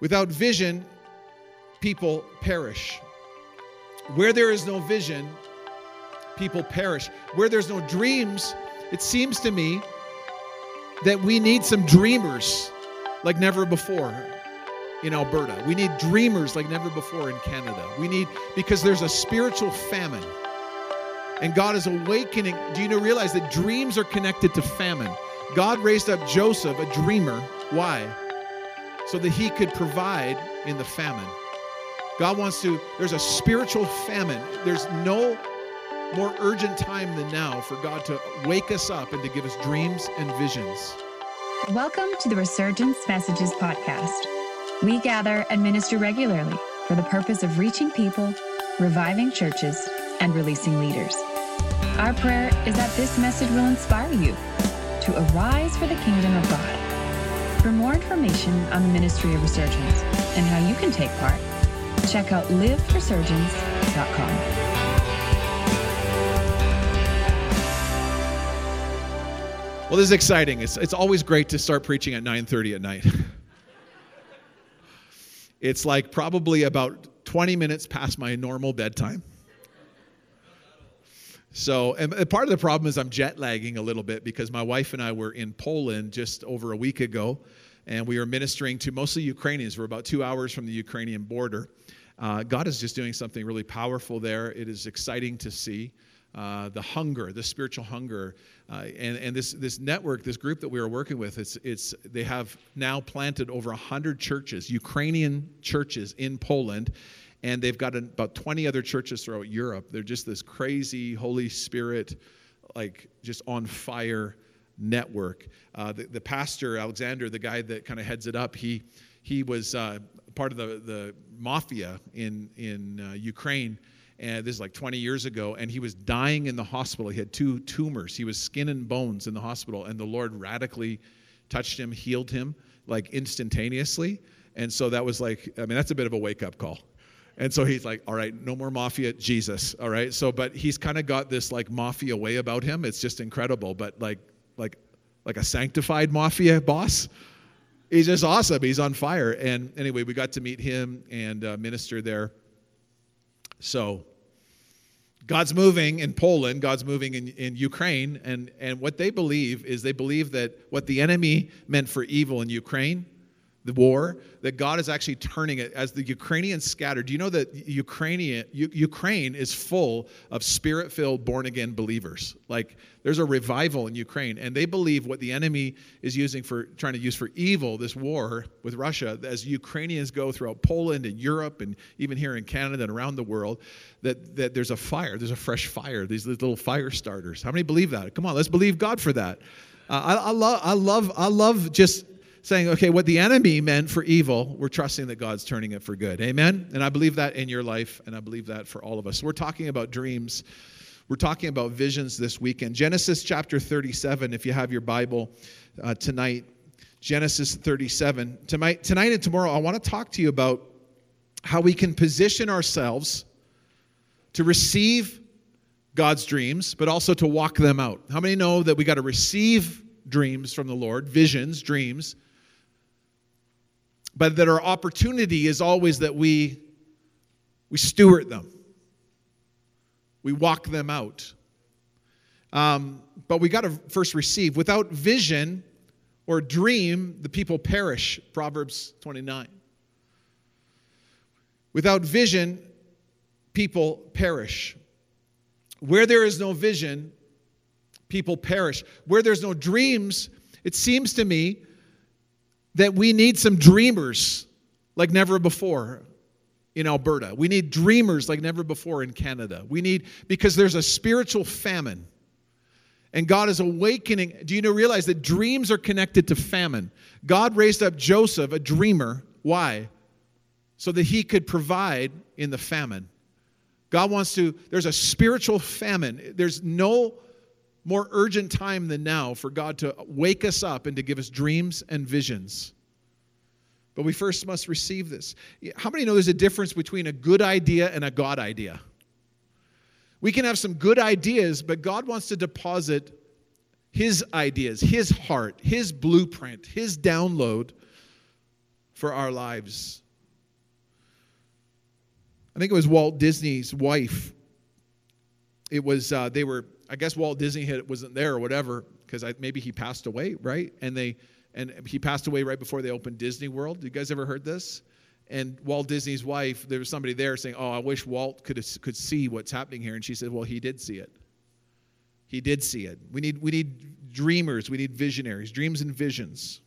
Without vision, people perish. Where there is no vision, people perish. Where there's no dreams, it seems to me that we need some dreamers like never before in Alberta. We need dreamers like never before in Canada. We need, because there's a spiritual famine. And God is awakening. Do you realize that dreams are connected to famine? God raised up Joseph, a dreamer. Why? So that he could provide in the famine. God wants to, there's a spiritual famine. There's no more urgent time than now for God to wake us up and to give us dreams and visions. Welcome to the Resurgence Messages Podcast. We gather and minister regularly for the purpose of reaching people, reviving churches, and releasing leaders. Our prayer is that this message will inspire you to arise for the kingdom of God. For more information on the ministry of Resurgence and how you can take part, check out liveresurgence.com. Well, this is exciting. It's, it's always great to start preaching at 9:30 at night. it's like probably about 20 minutes past my normal bedtime. So, and part of the problem is I'm jet lagging a little bit because my wife and I were in Poland just over a week ago, and we were ministering to mostly Ukrainians. We're about two hours from the Ukrainian border. Uh, God is just doing something really powerful there. It is exciting to see uh, the hunger, the spiritual hunger uh, and and this, this network, this group that we were working with, it's, it's, they have now planted over 100 churches, Ukrainian churches in Poland, and they've got about 20 other churches throughout Europe. They're just this crazy Holy Spirit, like just on fire network. Uh, the, the pastor, Alexander, the guy that kind of heads it up, he, he was uh, part of the, the mafia in, in uh, Ukraine and this is like 20 years ago, and he was dying in the hospital. He had two tumors. He was skin and bones in the hospital, and the Lord radically touched him, healed him like instantaneously. And so that was like, I mean, that's a bit of a wake up call. And so he's like, all right, no more mafia, Jesus. All right. So, but he's kind of got this like mafia way about him. It's just incredible. But like, like, like a sanctified mafia boss. He's just awesome. He's on fire. And anyway, we got to meet him and uh, minister there. So God's moving in Poland, God's moving in, in Ukraine, and, and what they believe is they believe that what the enemy meant for evil in Ukraine, the war, that God is actually turning it as the Ukrainians scatter. Do you know that Ukrainian, U- Ukraine is full of spirit filled, born again believers? Like there's a revival in Ukraine, and they believe what the enemy is using for trying to use for evil, this war with Russia, as Ukrainians go throughout Poland and Europe and even here in Canada and around the world, that, that there's a fire, there's a fresh fire, these little fire starters. How many believe that? Come on, let's believe God for that. Uh, I, I, love, I love, I love just saying, okay, what the enemy meant for evil, we're trusting that God's turning it for good. Amen? And I believe that in your life, and I believe that for all of us. We're talking about dreams. We're talking about visions this weekend. Genesis chapter 37, if you have your Bible uh, tonight, Genesis 37. Tonight, tonight and tomorrow, I want to talk to you about how we can position ourselves to receive God's dreams, but also to walk them out. How many know that we got to receive dreams from the Lord, visions, dreams, but that our opportunity is always that we we steward them. We walk them out. Um, but we got to first receive. Without vision or dream the people perish proverbs 29 without vision people perish. Where there is no vision people perish. Where there's no dreams it seems to me that we need some dreamers like never before in Alberta. We need dreamers like never before in Canada. We need, because there's a spiritual famine. And God is awakening. Do you know, realize that dreams are connected to famine? God raised up Joseph, a dreamer. Why? So that he could provide in the famine. God wants to, there's a spiritual famine. There's no more urgent time than now for God to wake us up and to give us dreams and visions. But we first must receive this. How many know there's a difference between a good idea and a God idea? We can have some good ideas, but God wants to deposit His ideas, His heart, His blueprint, His download for our lives. I think it was Walt Disney's wife. It was uh, they were. I guess Walt Disney had, wasn't there or whatever because maybe he passed away, right? And they and he passed away right before they opened Disney World. You guys ever heard this? And Walt Disney's wife, there was somebody there saying, "Oh, I wish Walt could could see what's happening here." And she said, "Well, he did see it. He did see it. We need we need dreamers. We need visionaries. Dreams and visions."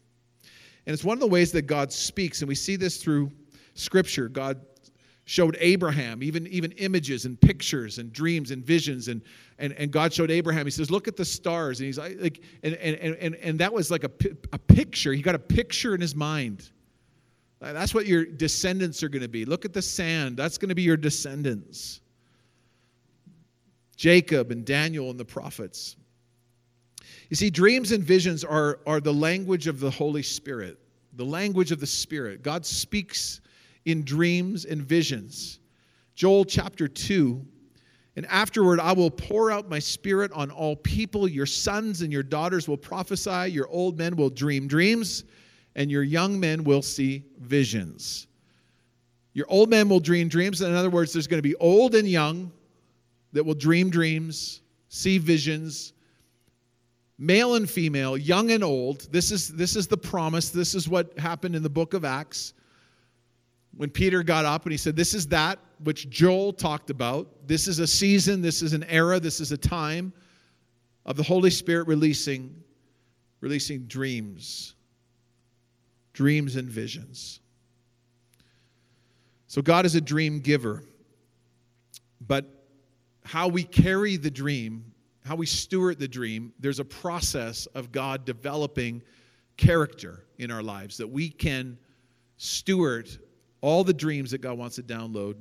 And it's one of the ways that God speaks, and we see this through Scripture. God showed Abraham even, even images and pictures and dreams and visions. And, and, and God showed Abraham, he says, Look at the stars. And he's like, and, and, and, and that was like a, a picture. He got a picture in his mind. That's what your descendants are going to be. Look at the sand. That's going to be your descendants. Jacob and Daniel and the prophets. You see, dreams and visions are, are the language of the Holy Spirit, the language of the Spirit. God speaks in dreams and visions. Joel chapter 2 and afterward, I will pour out my spirit on all people. Your sons and your daughters will prophesy. Your old men will dream dreams, and your young men will see visions. Your old men will dream dreams. In other words, there's going to be old and young that will dream dreams, see visions, male and female, young and old. This is, this is the promise. This is what happened in the book of Acts when Peter got up and he said, This is that which Joel talked about. This is a season, this is an era, this is a time of the Holy Spirit releasing, releasing dreams, dreams and visions. So God is a dream giver. But how we carry the dream, how we steward the dream, there's a process of God developing character in our lives that we can steward all the dreams that God wants to download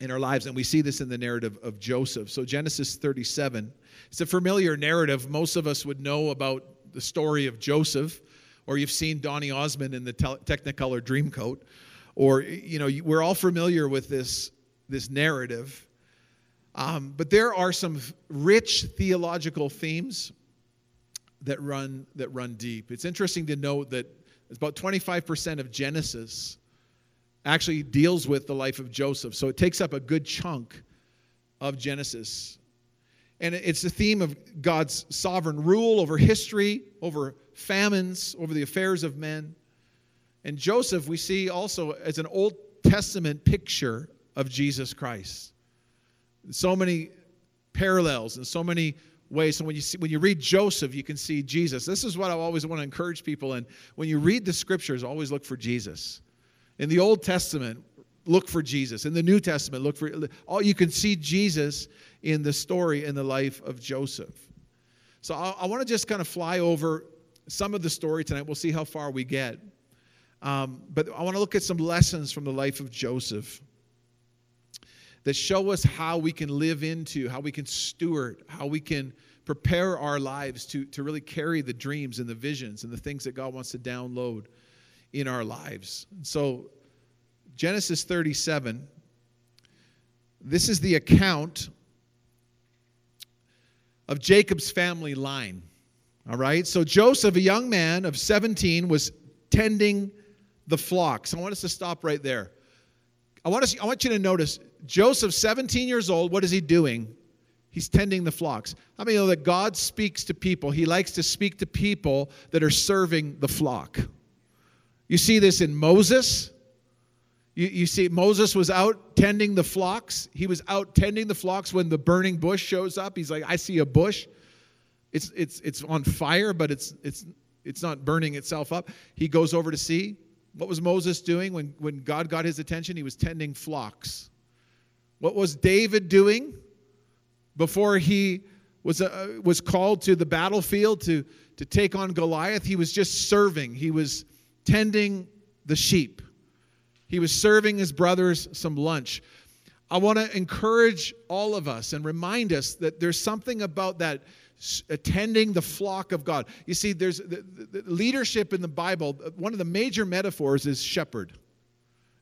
in our lives. And we see this in the narrative of Joseph. So, Genesis 37, it's a familiar narrative. Most of us would know about the story of Joseph, or you've seen Donny Osmond in the Technicolor Dreamcoat, or, you know, we're all familiar with this, this narrative. Um, but there are some rich theological themes that run, that run deep. It's interesting to note that about 25% of Genesis actually deals with the life of Joseph. So it takes up a good chunk of Genesis. And it's the theme of God's sovereign rule over history, over famines, over the affairs of men. And Joseph, we see also as an Old Testament picture of Jesus Christ. So many parallels and so many ways. So when you see, when you read Joseph, you can see Jesus. This is what I always want to encourage people. And when you read the scriptures, always look for Jesus. In the Old Testament, look for Jesus. In the New Testament, look for all you can see Jesus in the story in the life of Joseph. So I, I want to just kind of fly over some of the story tonight. We'll see how far we get. Um, but I want to look at some lessons from the life of Joseph that show us how we can live into, how we can steward, how we can prepare our lives to, to really carry the dreams and the visions and the things that God wants to download in our lives. So, Genesis 37, this is the account of Jacob's family line. All right, so Joseph, a young man of 17, was tending the flocks. I want us to stop right there. I want, us, I want you to notice Joseph, 17 years old, what is he doing? He's tending the flocks. How many know that God speaks to people? He likes to speak to people that are serving the flock. You see this in Moses. You, you see, Moses was out tending the flocks. He was out tending the flocks when the burning bush shows up. He's like, I see a bush. It's, it's, it's on fire, but it's, it's, it's not burning itself up. He goes over to see. What was Moses doing when, when God got his attention? He was tending flocks. What was David doing before he was, uh, was called to the battlefield to, to take on Goliath? He was just serving. He was tending the sheep. He was serving his brothers some lunch. I want to encourage all of us and remind us that there's something about that attending uh, the flock of God. You see, there's the, the leadership in the Bible, uh, one of the major metaphors is shepherd.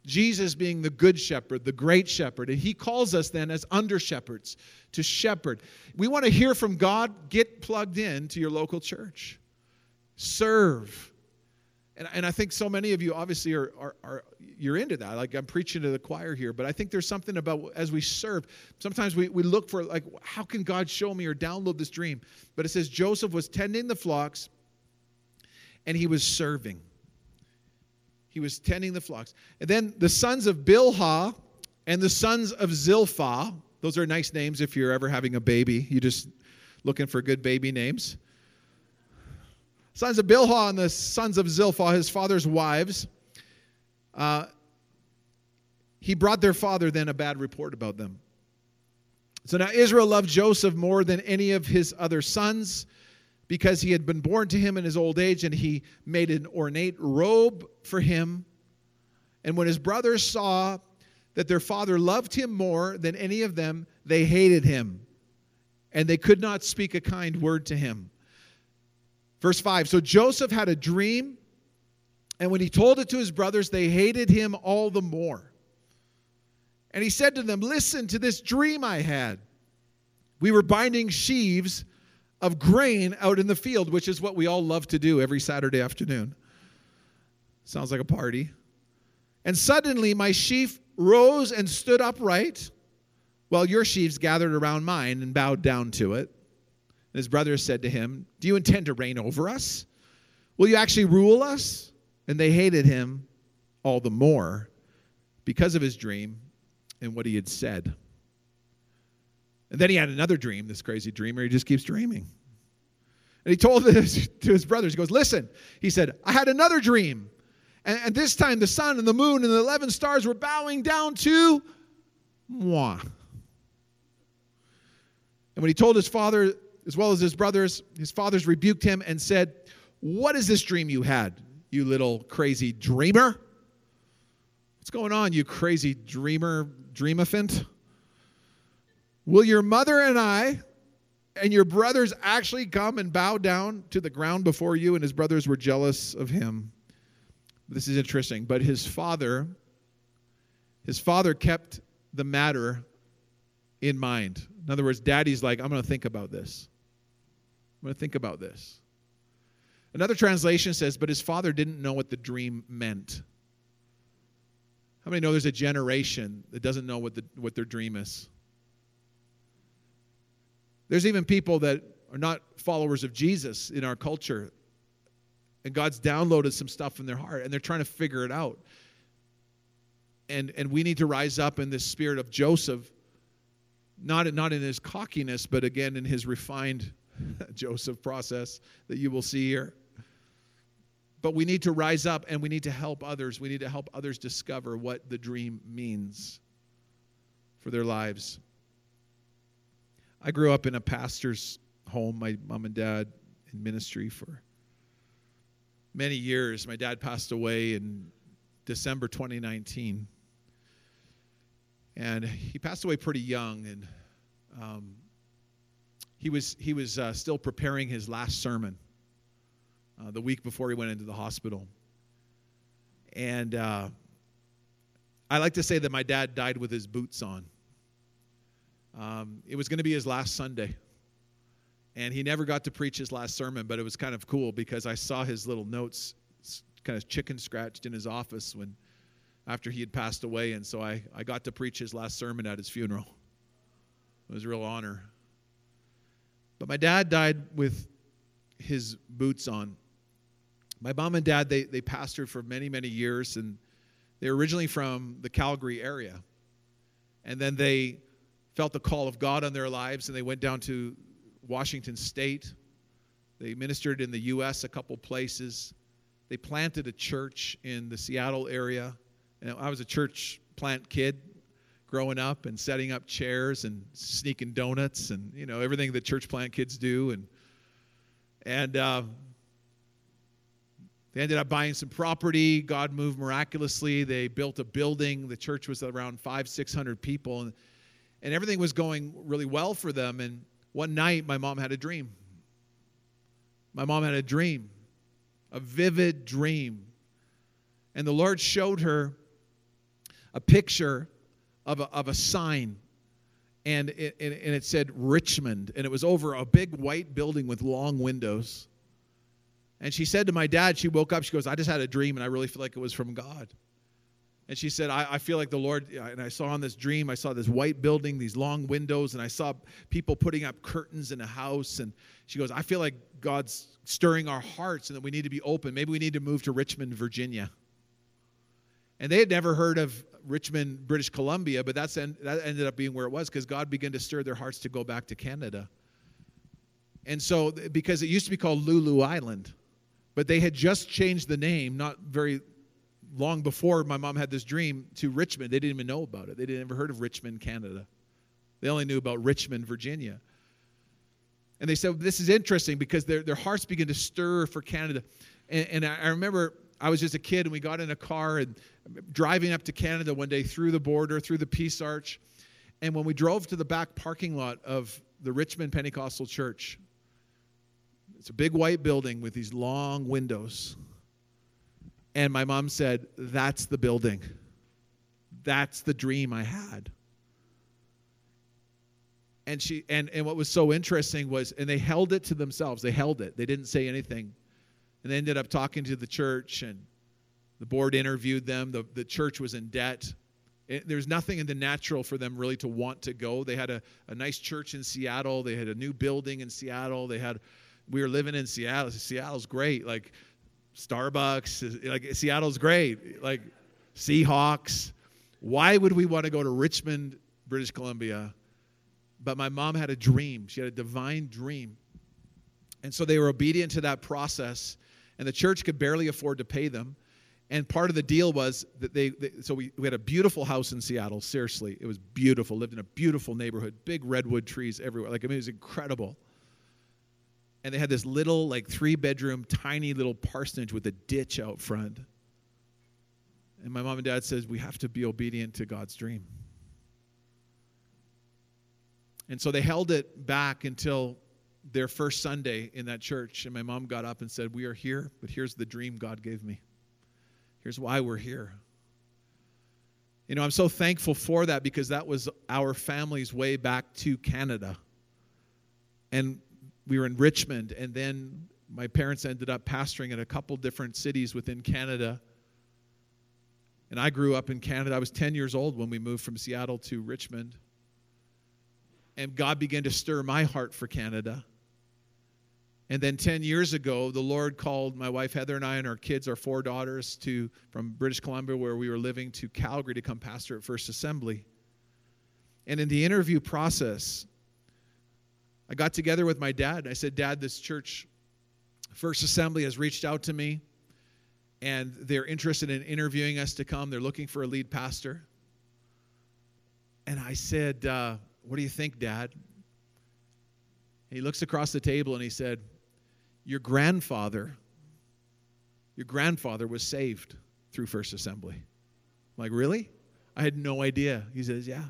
Jesus being the good shepherd, the great shepherd. And he calls us then as under shepherds to shepherd. We want to hear from God. Get plugged in to your local church. Serve And, and I think so many of you obviously are, are, are, you're into that. Like I'm preaching to the choir here, but I think there's something about as we serve, sometimes we, we look for like, how can God show me or download this dream? But it says Joseph was tending the flocks and he was serving. He was tending the flocks. And then the sons of Bilhah and the sons of Zilpah, those are nice names if you're ever having a baby. You just looking for good baby names sons of Bilhah and the sons of Zilpah, his father's wives, uh, he brought their father then a bad report about them. So now Israel loved Joseph more than any of his other sons because he had been born to him in his old age and he made an ornate robe for him. And when his brothers saw that their father loved him more than any of them, they hated him and they could not speak a kind word to him. Verse 5 So Joseph had a dream, and when he told it to his brothers, they hated him all the more. And he said to them, Listen to this dream I had. We were binding sheaves of grain out in the field, which is what we all love to do every Saturday afternoon. Sounds like a party. And suddenly my sheaf rose and stood upright, while your sheaves gathered around mine and bowed down to it. And his brothers said to him, Do you intend to reign over us? Will you actually rule us? And they hated him all the more because of his dream and what he had said. And then he had another dream, this crazy dreamer. He just keeps dreaming. And he told this to his brothers. He goes, Listen, he said, I had another dream. And, and this time the sun and the moon and the 11 stars were bowing down to moi. And when he told his father as well as his brothers, his fathers rebuked him and said, What is this dream you had, you little crazy dreamer? What's going on, you crazy dreamer, dreamaphant? Will your mother and I and your brothers actually come and bow down to the ground before you? And his brothers were jealous of him. This is interesting. But his father, his father kept the matter in mind. In other words, daddy's like, I'm going to think about this. I'm going to think about this. Another translation says, but his father didn't know what the dream meant. How many know there's a generation that doesn't know what, the, what their dream is? There's even people that are not followers of Jesus in our culture, and God's downloaded some stuff in their heart, and they're trying to figure it out. And, and we need to rise up in this spirit of Joseph, not, not in his cockiness, but again in his refined Joseph process that you will see here. But we need to rise up and we need to help others. We need to help others discover what the dream means for their lives. I grew up in a pastor's home, my mom and dad in ministry for many years. My dad passed away in December 2019. And he passed away pretty young. And um, he was, he was uh, still preparing his last sermon uh, the week before he went into the hospital. And uh, I like to say that my dad died with his boots on. Um, it was going to be his last Sunday. And he never got to preach his last sermon, but it was kind of cool because I saw his little notes kind of chicken scratched in his office when after he had passed away. And so I, I got to preach his last sermon at his funeral. It was a real honor. But my dad died with his boots on. My mom and dad, they, they pastored for many, many years, and they were originally from the Calgary area. And then they felt the call of God on their lives, and they went down to Washington State. They ministered in the U.S. a couple places. They planted a church in the Seattle area. And I was a church plant kid growing up and setting up chairs and sneaking donuts and you know everything that church plant kids do. And and uh, they ended up buying some property. God moved miraculously. They built a building. The church was around five six hundred people. And, and everything was going really well for them. And one night my mom had a dream. My mom had a dream a vivid dream. And the lord showed her a picture of a, of a sign and it, and it said Richmond, and it was over a big white building with long windows. And she said to my dad, she woke up, she goes, I just had a dream and I really feel like it was from God. And she said, I, I, feel like the Lord, and I saw in this dream, I saw this white building, these long windows, and I saw people putting up curtains in a house. And she goes, I feel like God's stirring our hearts and that we need to be open. Maybe we need to move to Richmond, Virginia. And they had never heard of Richmond, British Columbia, but that's en- that ended up being where it was because God began to stir their hearts to go back to Canada. And so, because it used to be called Lulu Island, but they had just changed the name not very long before my mom had this dream to Richmond. They didn't even know about it. They didn't ever heard of Richmond, Canada. They only knew about Richmond, Virginia. And they said, This is interesting because their, their hearts begin to stir for Canada. And, and I remember I was just a kid and we got in a car and driving up to Canada one day through the border, through the Peace Arch. And when we drove to the back parking lot of the Richmond Pentecostal Church, it's a big white building with these long windows. And my mom said, That's the building. That's the dream I had. And she and, and what was so interesting was, and they held it to themselves. They held it. They didn't say anything. And they ended up talking to the church, and the board interviewed them. The, the church was in debt. There's nothing in the natural for them really to want to go. They had a, a nice church in Seattle. They had a new building in Seattle. They had, we were living in Seattle. Seattle's great. Like Starbucks, like Seattle's great. Like Seahawks. Why would we want to go to Richmond, British Columbia? But my mom had a dream. She had a divine dream. And so they were obedient to that process and the church could barely afford to pay them. And part of the deal was that they, they, so we, we had a beautiful house in Seattle. Seriously, it was beautiful. Lived in a beautiful neighborhood, big redwood trees everywhere. Like I mean, it was incredible. And they had this little, like three bedroom, tiny little parsonage with a ditch out front. And my mom and dad says we have to be obedient to God's dream. And so they held it back until their first Sunday in that church, and my mom got up and said, We are here, but here's the dream God gave me. Here's why we're here. You know, I'm so thankful for that because that was our family's way back to Canada. And we were in Richmond, and then my parents ended up pastoring in a couple different cities within Canada. And I grew up in Canada. I was 10 years old when we moved from Seattle to Richmond. And God began to stir my heart for Canada. And then 10 years ago, the Lord called my wife Heather and I and our kids, our four daughters, to from British Columbia, where we were living, to Calgary to come pastor at First Assembly. And in the interview process, I got together with my dad and I said, Dad, this church, First Assembly, has reached out to me and they're interested in interviewing us to come. They're looking for a lead pastor. And I said, uh, What do you think, Dad? He looks across the table and he said, your grandfather, your grandfather was saved through First Assembly. I'm like, really? I had no idea. He says, yeah.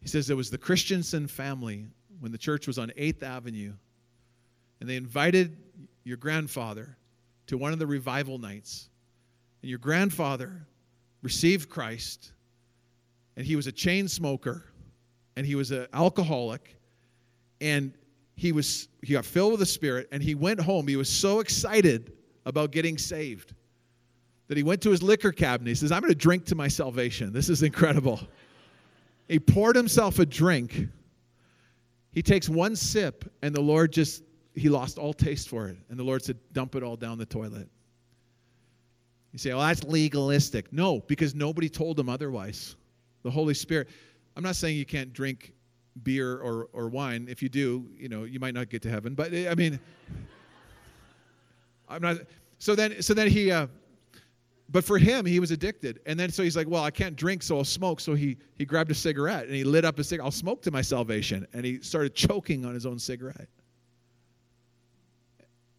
He says it was the Christensen family when the church was on 8th Avenue, and they invited your grandfather to one of the revival nights. And your grandfather received Christ, and he was a chain smoker, and he was an alcoholic, and he was he got filled with the spirit and he went home. He was so excited about getting saved that he went to his liquor cabinet. He says i'm going to drink to my salvation. This is incredible. He poured himself a drink. He takes one sip and the lord just he lost all taste for it. And the lord said dump it all down the toilet. You say well that's legalistic. No because nobody told him otherwise. The holy spirit i'm not saying you can't drink beer or, or wine. If you do, you know, you might not get to heaven. But I mean, I'm not. So then, so then he, uh, but for him, he was addicted. And then so he's like, well, I can't drink, so I'll smoke. So he he grabbed a cigarette and he lit up a cigarette. I'll smoke to my salvation. And he started choking on his own cigarette.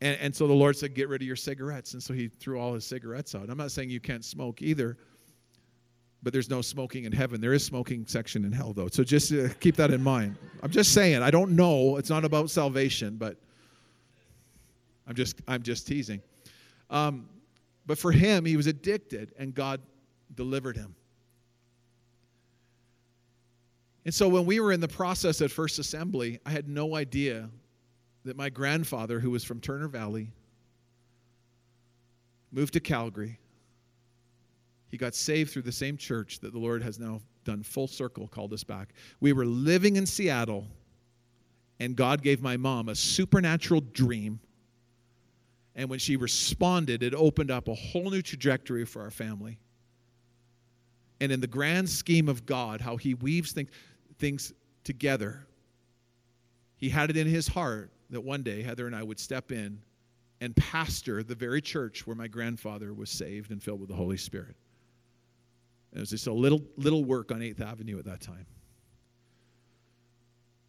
And, and so the Lord said, get rid of your cigarettes. And so he threw all his cigarettes out. I'm not saying you can't smoke either but there's no smoking in heaven. There is smoking section in hell, though. So just uh, keep that in mind. I'm just saying. I don't know. It's not about salvation, but I'm just I'm just teasing. Um, but for him, he was addicted, and God delivered him. And so when we were in the process at First Assembly, I had no idea that my grandfather, who was from Turner Valley, moved to Calgary. He got saved through the same church that the Lord has now done full circle, called us back. We were living in Seattle, and God gave my mom a supernatural dream. And when she responded, it opened up a whole new trajectory for our family. And in the grand scheme of God, how He weaves things, things together, He had it in His heart that one day Heather and I would step in and pastor the very church where my grandfather was saved and filled with the Holy Spirit. It was just a little little work on 8th Avenue at that time.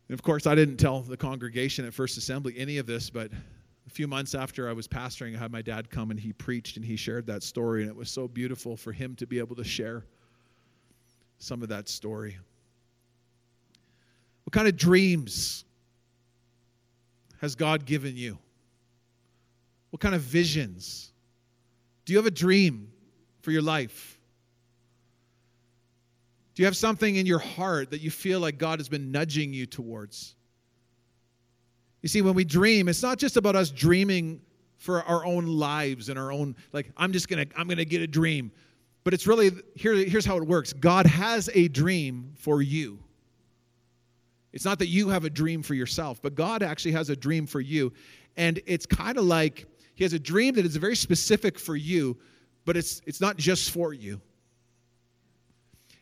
And of course, I didn't tell the congregation at First Assembly any of this, but a few months after I was pastoring, I had my dad come and he preached and he shared that story, and it was so beautiful for him to be able to share some of that story. What kind of dreams has God given you? What kind of visions? Do you have a dream for your life? Do you have something in your heart that you feel like God has been nudging you towards? You see, when we dream, it's not just about us dreaming for our own lives and our own, like, I'm just gonna, I'm gonna get a dream. But it's really, here, here's how it works God has a dream for you. It's not that you have a dream for yourself, but God actually has a dream for you. And it's kind of like he has a dream that is very specific for you, but it's, it's not just for you.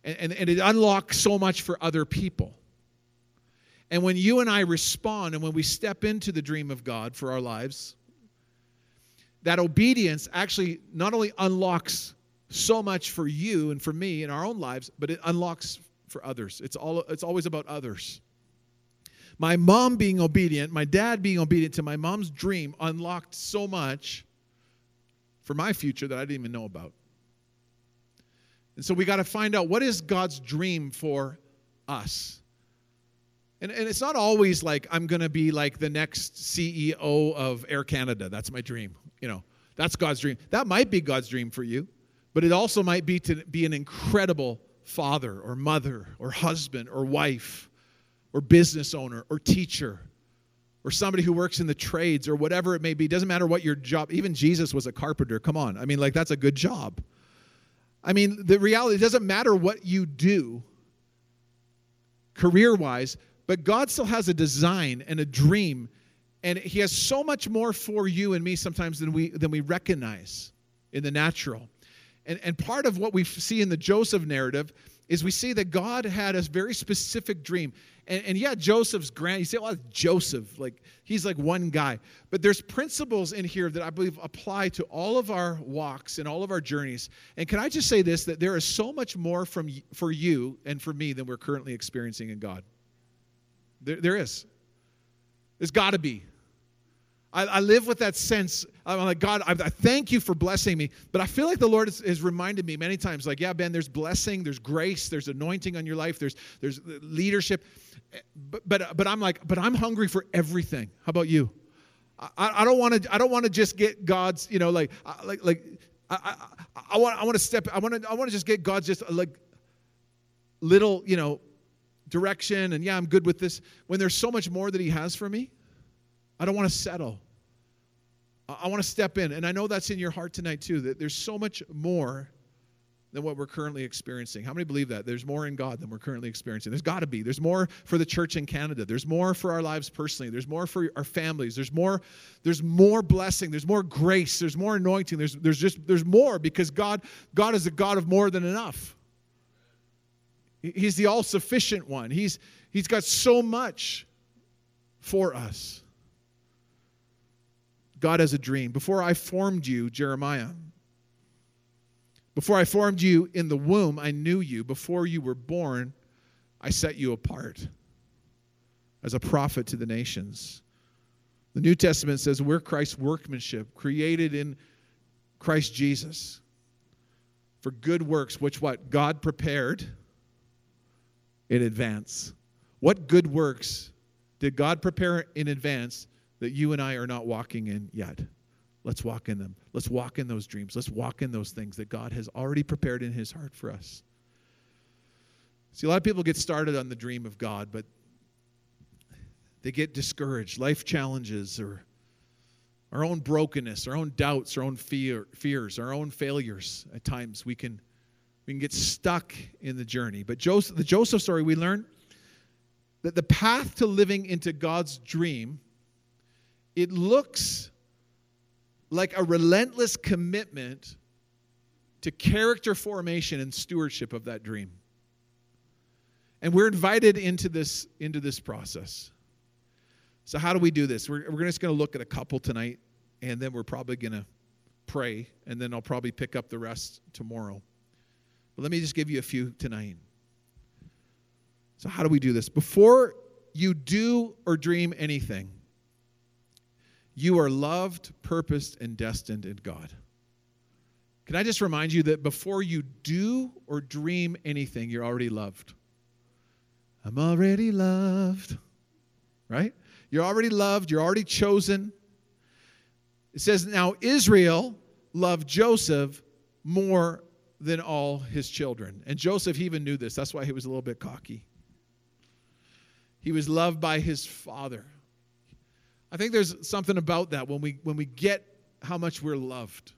And, and, and it unlocks so much for other people. And when you and I respond and when we step into the dream of God for our lives, that obedience actually not only unlocks so much for you and for me in our own lives, but it unlocks for others. It's, all, it's always about others. My mom being obedient, my dad being obedient to my mom's dream unlocked so much for my future that I didn't even know about. And so we got to find out what is God's dream for us. And, and it's not always like I'm going to be like the next CEO of Air Canada. That's my dream. You know, that's God's dream. That might be God's dream for you, but it also might be to be an incredible father or mother or husband or wife or business owner or teacher or somebody who works in the trades or whatever it may be. Doesn't matter what your job. Even Jesus was a carpenter. Come on. I mean, like that's a good job. I mean, the reality it doesn't matter what you do career wise, but God still has a design and a dream. And He has so much more for you and me sometimes than we than we recognize in the natural. And, and part of what we see in the Joseph narrative is we see that God had a very specific dream. And, and yeah, Joseph's grand. You say, well, Joseph, like he's like one guy. But there's principles in here that I believe apply to all of our walks and all of our journeys. And can I just say this that there is so much more from for you and for me than we're currently experiencing in God. There, there is. There's got to be. I, I, live with that sense. I'm like, God, I, I, thank you for blessing me. But I feel like the Lord has, has, reminded me many times, like, yeah, Ben, there's blessing, there's grace, there's anointing on your life, there's, there's leadership. But, but, but I'm like, but I'm hungry for everything. How about you? I, I don't want to, I don't want to just get God's, you know, like, like, like, I, I, I want, I want to step, I want to, I want to just get God's just uh, like little, you know, direction. And yeah, I'm good with this. When there's so much more that He has for me. I don't want to settle. I want to step in. And I know that's in your heart tonight, too, that there's so much more than what we're currently experiencing. How many believe that? There's more in God than we're currently experiencing. There's got to be. There's more for the church in Canada. There's more for our lives personally. There's more for our families. There's more there's more blessing. There's more grace. There's more anointing. There's there's just there's more because God God is a God of more than enough. He's the all-sufficient one. He's he's got so much for us. God has a dream. Before I formed you, Jeremiah, before I formed you in the womb, I knew you. Before you were born, I set you apart as a prophet to the nations. The New Testament says we're Christ's workmanship, created in Christ Jesus for good works, which what? God prepared in advance. What good works did God prepare in advance that you and I are not walking in yet. Let's walk in them. Let's walk in those dreams. Let's walk in those things that God has already prepared in His heart for us. See, a lot of people get started on the dream of God, but they get discouraged. Life challenges or our own brokenness, our own doubts, our own fear, fears, our own failures. At times, we can we can get stuck in the journey. But Joseph, the Joseph story, we learn that the path to living into God's dream, it looks like a relentless commitment to character formation and stewardship of that dream. And we're invited into this, into this process. So, how do we do this? We're, we're just going to look at a couple tonight, and then we're probably going to pray, and then I'll probably pick up the rest tomorrow. But let me just give you a few tonight. So, how do we do this? Before you do or dream anything, you are loved, purposed, and destined in God. Can I just remind you that before you do or dream anything, you're already loved? I'm already loved, right? You're already loved, you're already chosen. It says, Now Israel loved Joseph more than all his children. And Joseph he even knew this. That's why he was a little bit cocky. He was loved by his father. I think there's something about that when we when we get how much we're loved.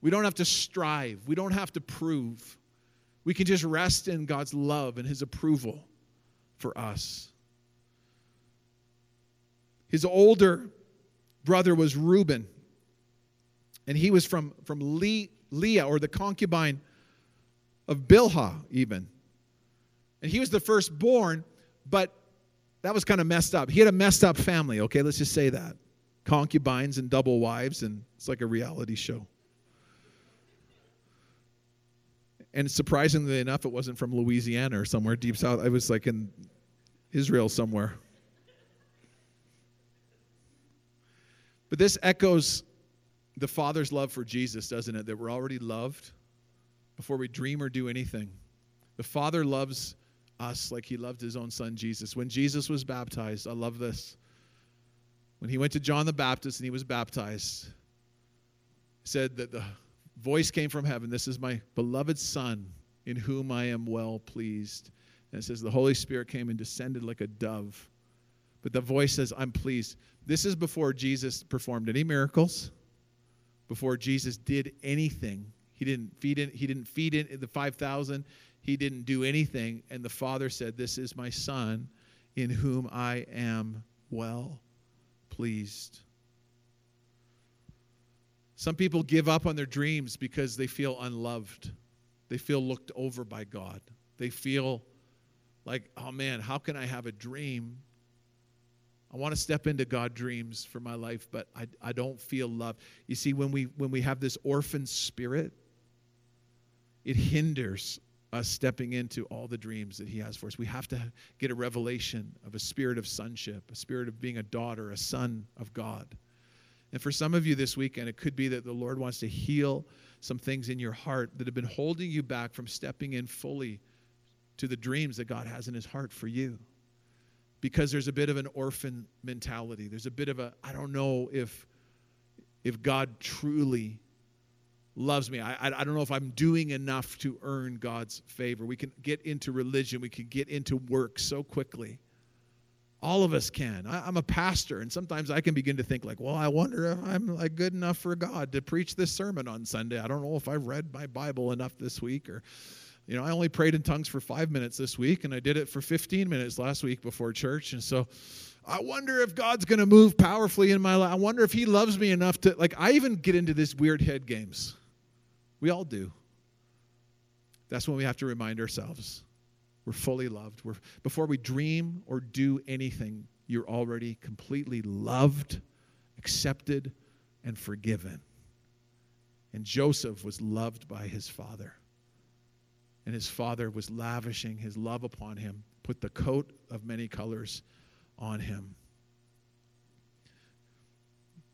We don't have to strive. We don't have to prove. We can just rest in God's love and his approval for us. His older brother was Reuben, and he was from, from Le- Leah, or the concubine of Bilhah, even. And he was the firstborn, but that was kind of messed up. He had a messed up family, okay? Let's just say that. Concubines and double wives, and it's like a reality show. And surprisingly enough, it wasn't from Louisiana or somewhere deep south. I was like in Israel somewhere. But this echoes the Father's love for Jesus, doesn't it? That we're already loved before we dream or do anything. The Father loves us like he loved his own son Jesus. When Jesus was baptized, I love this. When he went to John the Baptist and he was baptized, said that the voice came from heaven This is my beloved Son in whom I am well pleased. And it says the Holy Spirit came and descended like a dove. But the voice says, I'm pleased. This is before Jesus performed any miracles, before Jesus did anything. He didn't feed in, he didn't feed in the 5,000. He didn't do anything. And the Father said, This is my Son in whom I am well pleased. Some people give up on their dreams because they feel unloved. They feel looked over by God. They feel like, oh man, how can I have a dream? I want to step into God dreams for my life, but I, I don't feel love. You see, when we when we have this orphan spirit, it hinders us stepping into all the dreams that He has for us. We have to get a revelation of a spirit of sonship, a spirit of being a daughter, a son of God. And for some of you this weekend, it could be that the Lord wants to heal some things in your heart that have been holding you back from stepping in fully to the dreams that God has in His heart for you. Because there's a bit of an orphan mentality. There's a bit of a, I don't know if, if God truly loves me. I, I, I don't know if I'm doing enough to earn God's favor. We can get into religion, we can get into work so quickly. All of us can. I, am a pastor, and sometimes I can begin to think like, well, I wonder if I'm like good enough for God to preach this sermon on Sunday. I don't know if I've read my Bible enough this week, or, you know, I only prayed in tongues for five minutes this week, and I did it for 15 minutes last week before church, and so I wonder if God's going to move powerfully in my life. I wonder if He loves me enough to like. I even get into this weird head games. We all do. That's when we have to remind ourselves we're fully loved. We're, before we dream or do anything, you're already completely loved, accepted, and forgiven. And Joseph was loved by his father. And his father was lavishing his love upon him, put the coat of many colors on him.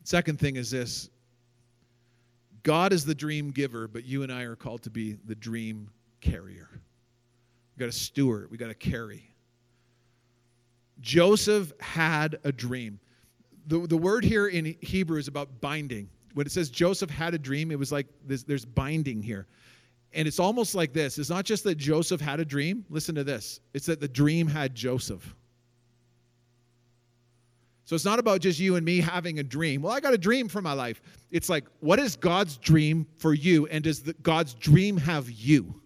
Second thing is this God is the dream giver, but you and I are called to be the dream carrier. We got to steward, we got to carry. Joseph had a dream. The, the word here in Hebrew is about binding. When it says Joseph had a dream, it was like this, there's binding here. And it's almost like this it's not just that Joseph had a dream. Listen to this it's that the dream had Joseph. So it's not about just you and me having a dream. Well, I got a dream for my life. It's like, what is God's dream for you? And does the, God's dream have you?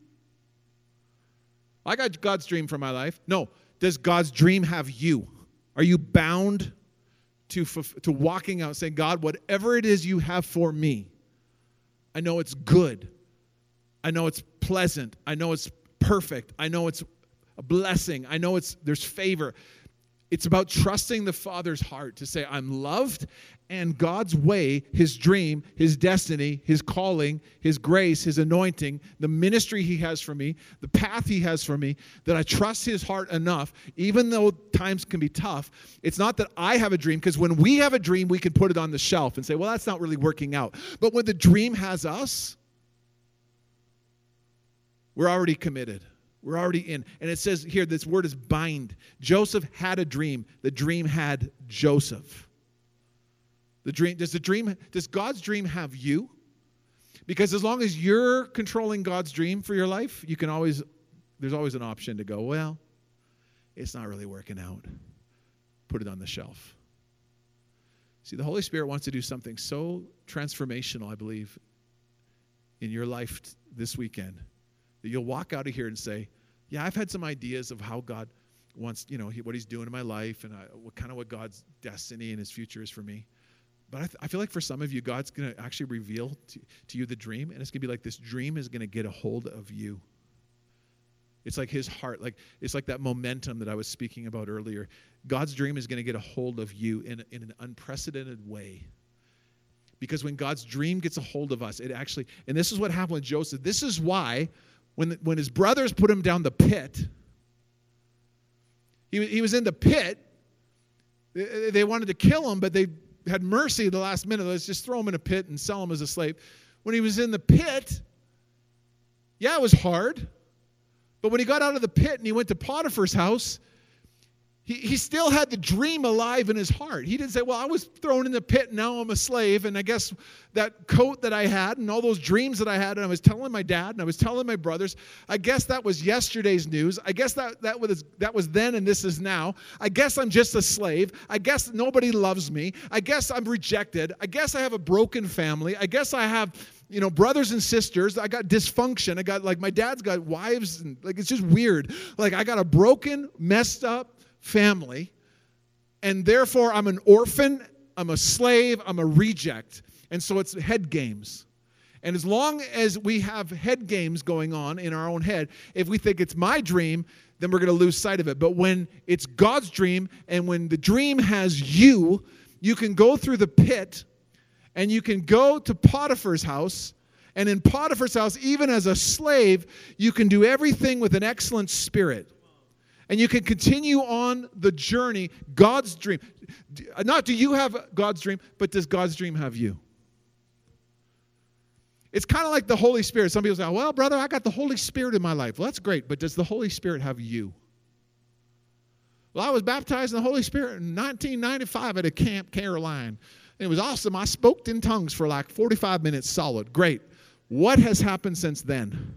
I got God's dream for my life. No. Does God's dream have you? Are you bound to, to walking out saying, God, whatever it is you have for me, I know it's good. I know it's pleasant. I know it's perfect. I know it's a blessing. I know it's there's favor. It's about trusting the Father's heart to say, I'm loved, and God's way, His dream, His destiny, His calling, His grace, His anointing, the ministry He has for me, the path He has for me, that I trust His heart enough, even though times can be tough. It's not that I have a dream, because when we have a dream, we can put it on the shelf and say, well, that's not really working out. But when the dream has us, we're already committed. We're already in. And it says here, this word is bind. Joseph had a dream. The dream had Joseph. The dream, does the dream, does God's dream have you? Because as long as you're controlling God's dream for your life, you can always, there's always an option to go, well, it's not really working out. Put it on the shelf. See, the Holy Spirit wants to do something so transformational, I believe, in your life this weekend that you'll walk out of here and say, Yeah, I've had some ideas of how God wants, you know, what He's doing in my life and I, what kind of what God's destiny and His future is for me. But I, th- I feel like for some of you, God's going to actually reveal to, to you the dream, and it's going to be like this dream is going to get a hold of you. It's like his heart, like it's like that momentum that I was speaking about earlier. God's dream is going to get a hold of you in, in an unprecedented way. Because when God's dream gets a hold of us, it actually, and this is what happened with Joseph. This is why when, when his brothers put him down the pit, he, he was in the pit. They, they wanted to kill him, but they had mercy at the last minute. Let's just throw him in a pit and sell him as a slave. When he was in the pit, yeah, it was hard. But when he got out of the pit and he went to Potiphar's house, he, still had the dream alive in his heart. He didn't say, Well, I was thrown in the pit, and now I'm a slave. And I guess that coat that I had and all those dreams that I had, and I was telling my dad and I was telling my brothers, I guess that was yesterday's news. I guess that, that, was, that was then and this is now. I guess I'm just a slave. I guess nobody loves me. I guess I'm rejected. I guess I have a broken family. I guess I have you know brothers and sisters i got dysfunction i got like my dad's got wives and like it's just weird like i got a broken messed up family, and therefore I'm an orphan, I'm a slave, I'm a reject. And so it's head games. And as long as we have head games going on in our own head, if we think it's my dream, then we're going to lose sight of it. But when it's God's dream and when the dream has you, you can go through the pit and you can go to Potiphar's house. And in Potiphar's house, even as a slave, you can do everything with an excellent spirit and you can continue on the journey, God's dream. Uh, not do you have God's dream, but does God's dream have you? It's kind of like the Holy Spirit. Some people say, well, brother, I got the Holy Spirit in my life. Well, that's great, but does the Holy Spirit have you? Well, I was baptized in the Holy Spirit in 1995 at a camp, Caroline. It was awesome. I spoke in tongues for like 45 minutes solid. Great. What has happened since then?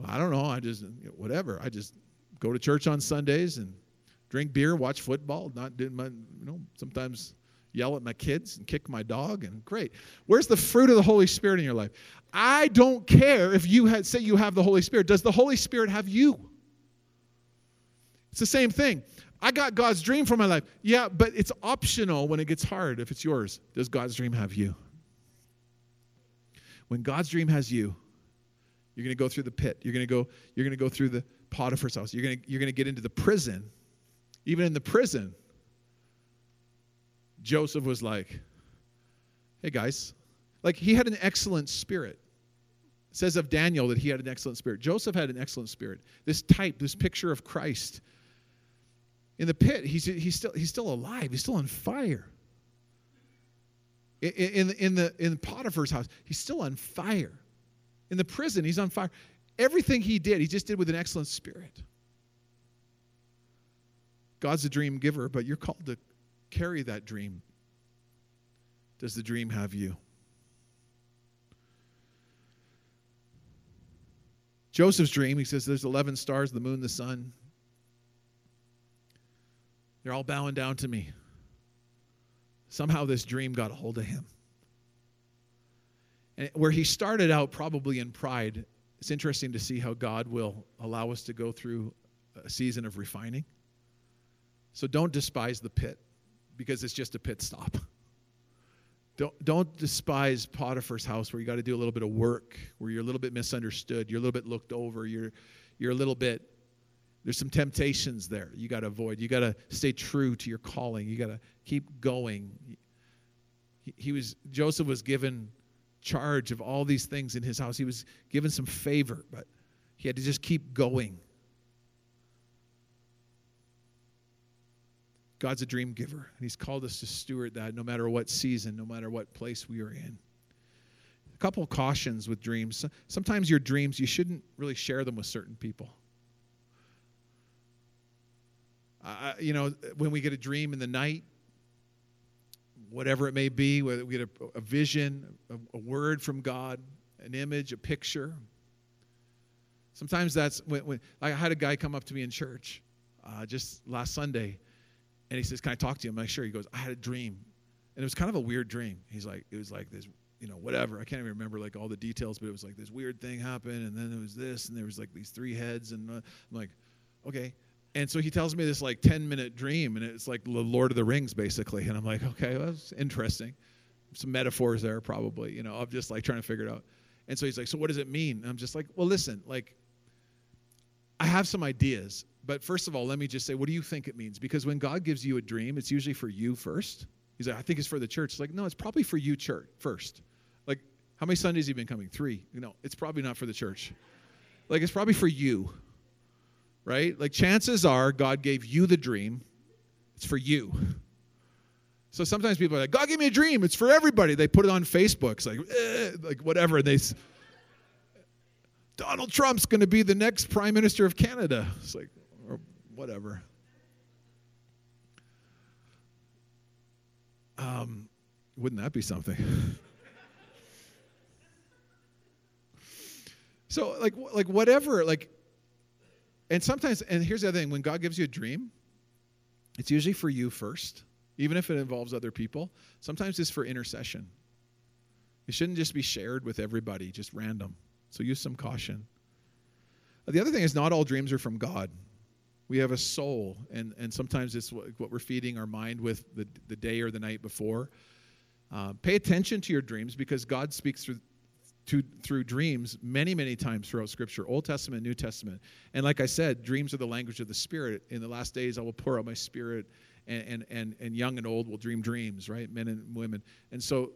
Well, I don't know. I just, whatever. I just go to church on Sundays and drink beer, watch football, not do my, you know, sometimes yell at my kids and kick my dog and great. Where's the fruit of the Holy Spirit in your life? I don't care if you had, say you have the Holy Spirit. Does the Holy Spirit have you? It's the same thing. I got God's dream for my life. Yeah, but it's optional when it gets hard if it's yours. Does God's dream have you? When God's dream has you, you're going to go through the pit. You're going to go you're going to go through the Potiphar's house. You're going to you're going to get into the prison. Even in the prison, Joseph was like, "Hey guys, like he had an excellent spirit." It says of Daniel that he had an excellent spirit. Joseph had an excellent spirit. This type, this picture of Christ. In the pit, he's, he's, still, he's still alive. He's still on fire. In, in, in, the, in Potiphar's house, he's still on fire. In the prison, he's on fire. Everything he did, he just did with an excellent spirit. God's a dream giver, but you're called to carry that dream. Does the dream have you? Joseph's dream, he says there's 11 stars, the moon, the sun. They're all bowing down to me. Somehow this dream got a hold of him. And where he started out probably in pride, it's interesting to see how God will allow us to go through a season of refining. So don't despise the pit because it's just a pit stop. Don't, don't despise Potiphar's house where you got to do a little bit of work, where you're a little bit misunderstood, you're a little bit looked over, you're, you're a little bit, there's some temptations there you got to avoid. You got to stay true to your calling. You got to keep going. He, he was, Joseph was given charge of all these things in his house. He was given some favor, but he had to just keep going. God's a dream giver, and He's called us to steward that no matter what season, no matter what place we are in. A couple cautions with dreams. Sometimes your dreams, you shouldn't really share them with certain people. Uh, you know, when we get a dream in the night, whatever it may be, whether we get a, a vision, a, a, word from God, an image, a picture. Sometimes that's when, when I had a guy come up to me in church uh, just last Sunday and he says, Can I talk to you? I'm like, Sure. He goes, I had a dream. And it was kind of a weird dream. He's like, It was like this, you know, whatever. I can't even remember like all the details, but it was like this weird thing happened. And then it was this, and there was like these three heads. And uh, I'm like, Okay. And so he tells me this like 10 minute dream, and it's like the Lord of the Rings, basically. And I'm like, Okay, well, that's interesting. Some metaphors there, probably, you know, I'm just like trying to figure it out. And so he's like, So what does it mean? And I'm just like, Well, listen, like, I have some ideas, but first of all, let me just say, what do you think it means? Because when God gives you a dream, it's usually for you first. He's like, I think it's for the church. It's like, no, it's probably for you, church, first. Like, how many Sundays have you been coming? Three. No, it's probably not for the church. Like, it's probably for you, right? Like, chances are God gave you the dream, it's for you. So sometimes people are like, God gave me a dream, it's for everybody. They put it on Facebook. It's like, eh, like whatever. And they, Donald Trump's going to be the next prime minister of Canada. It's like, whatever. Um, wouldn't that be something? so like like whatever like and sometimes and here's the other thing when god gives you a dream it's usually for you first even if it involves other people. Sometimes it's for intercession. It shouldn't just be shared with everybody just random. So use some caution. The other thing is not all dreams are from god. We have a soul, and, and sometimes it's what, we're feeding our mind with the, the day or the night before. Uh, pay attention to your dreams because God speaks through, to, through dreams many, many times throughout Scripture, Old Testament, New Testament. And like I said, dreams are the language of the Spirit. In the last days, I will pour out my Spirit, and, and, and, and young and old will dream dreams, right? Men and women. And so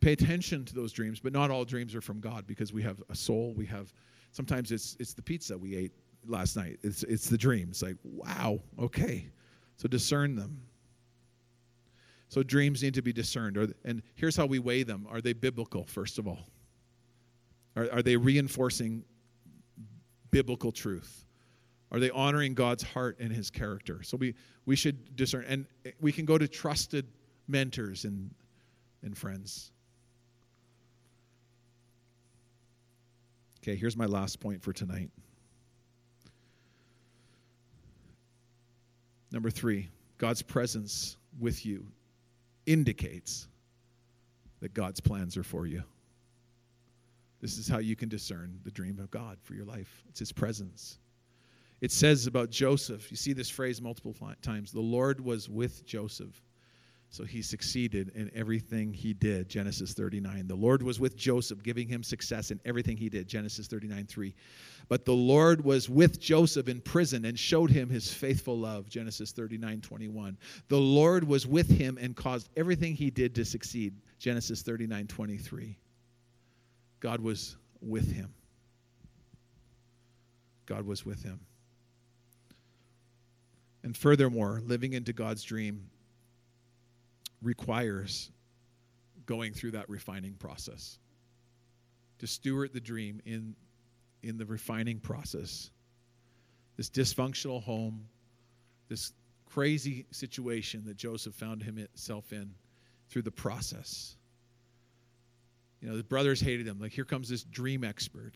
pay attention to those dreams, but not all dreams are from God because we have a soul. We have, sometimes it's, it's the pizza we ate last night. It's, it's the dream. It's like, wow, okay. So discern them. So dreams need to be discerned. And here's how we weigh them Are they biblical, first of all? Are, are they reinforcing biblical truth? Are they honoring God's heart and his character? So we, we should discern. And we can go to trusted mentors and, and friends. Okay, here's my last point for tonight. Number three, God's presence with you indicates that God's plans are for you. This is how you can discern the dream of God for your life. It's His presence. It says about Joseph, you see this phrase multiple times the Lord was with Joseph so he succeeded in everything he did. Genesis 39. The Lord was with Joseph, giving him success in everything he did. Genesis 39 3. But the Lord was with Joseph in prison and showed him his faithful love. Genesis 39 21. The Lord was with him and caused everything he did to succeed. Genesis 39 23. God was with him. God was with him. And furthermore, living into God's dream requires going through that refining process. To steward the dream in, in the refining process. This dysfunctional home, this crazy situation that Joseph found himself in through the process. You know, the brothers hated him. Like, here comes this dream expert.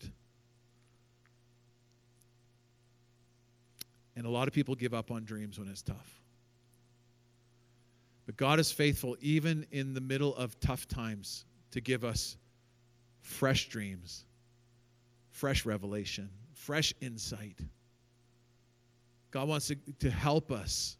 And a lot of people give up on dreams when it's tough. But God is faithful even in the middle of tough times to give us fresh dreams, fresh revelation, fresh insight. God wants to, to help us.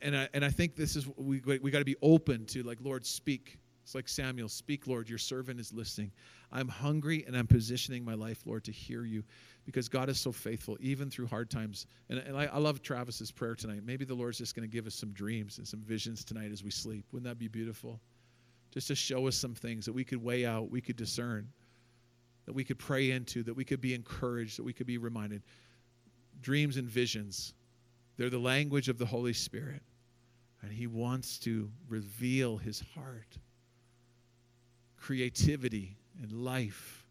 And I, and I think this is, we, we got to be open to, like, Lord, speak. It's like Samuel, speak, Lord, your servant is listening. I'm hungry and I'm positioning my life, Lord, to hear you because God is so faithful, even through hard times. And, and I, I love Travis's prayer tonight. Maybe the Lord's just going to give us some dreams and some visions tonight as we sleep. Wouldn't that be beautiful? Just to show us some things that we could weigh out, we could discern, that we could pray into, that we could be encouraged, that we could be reminded. Dreams and visions, they're the language of the Holy Spirit. And He wants to reveal His heart creativity and life,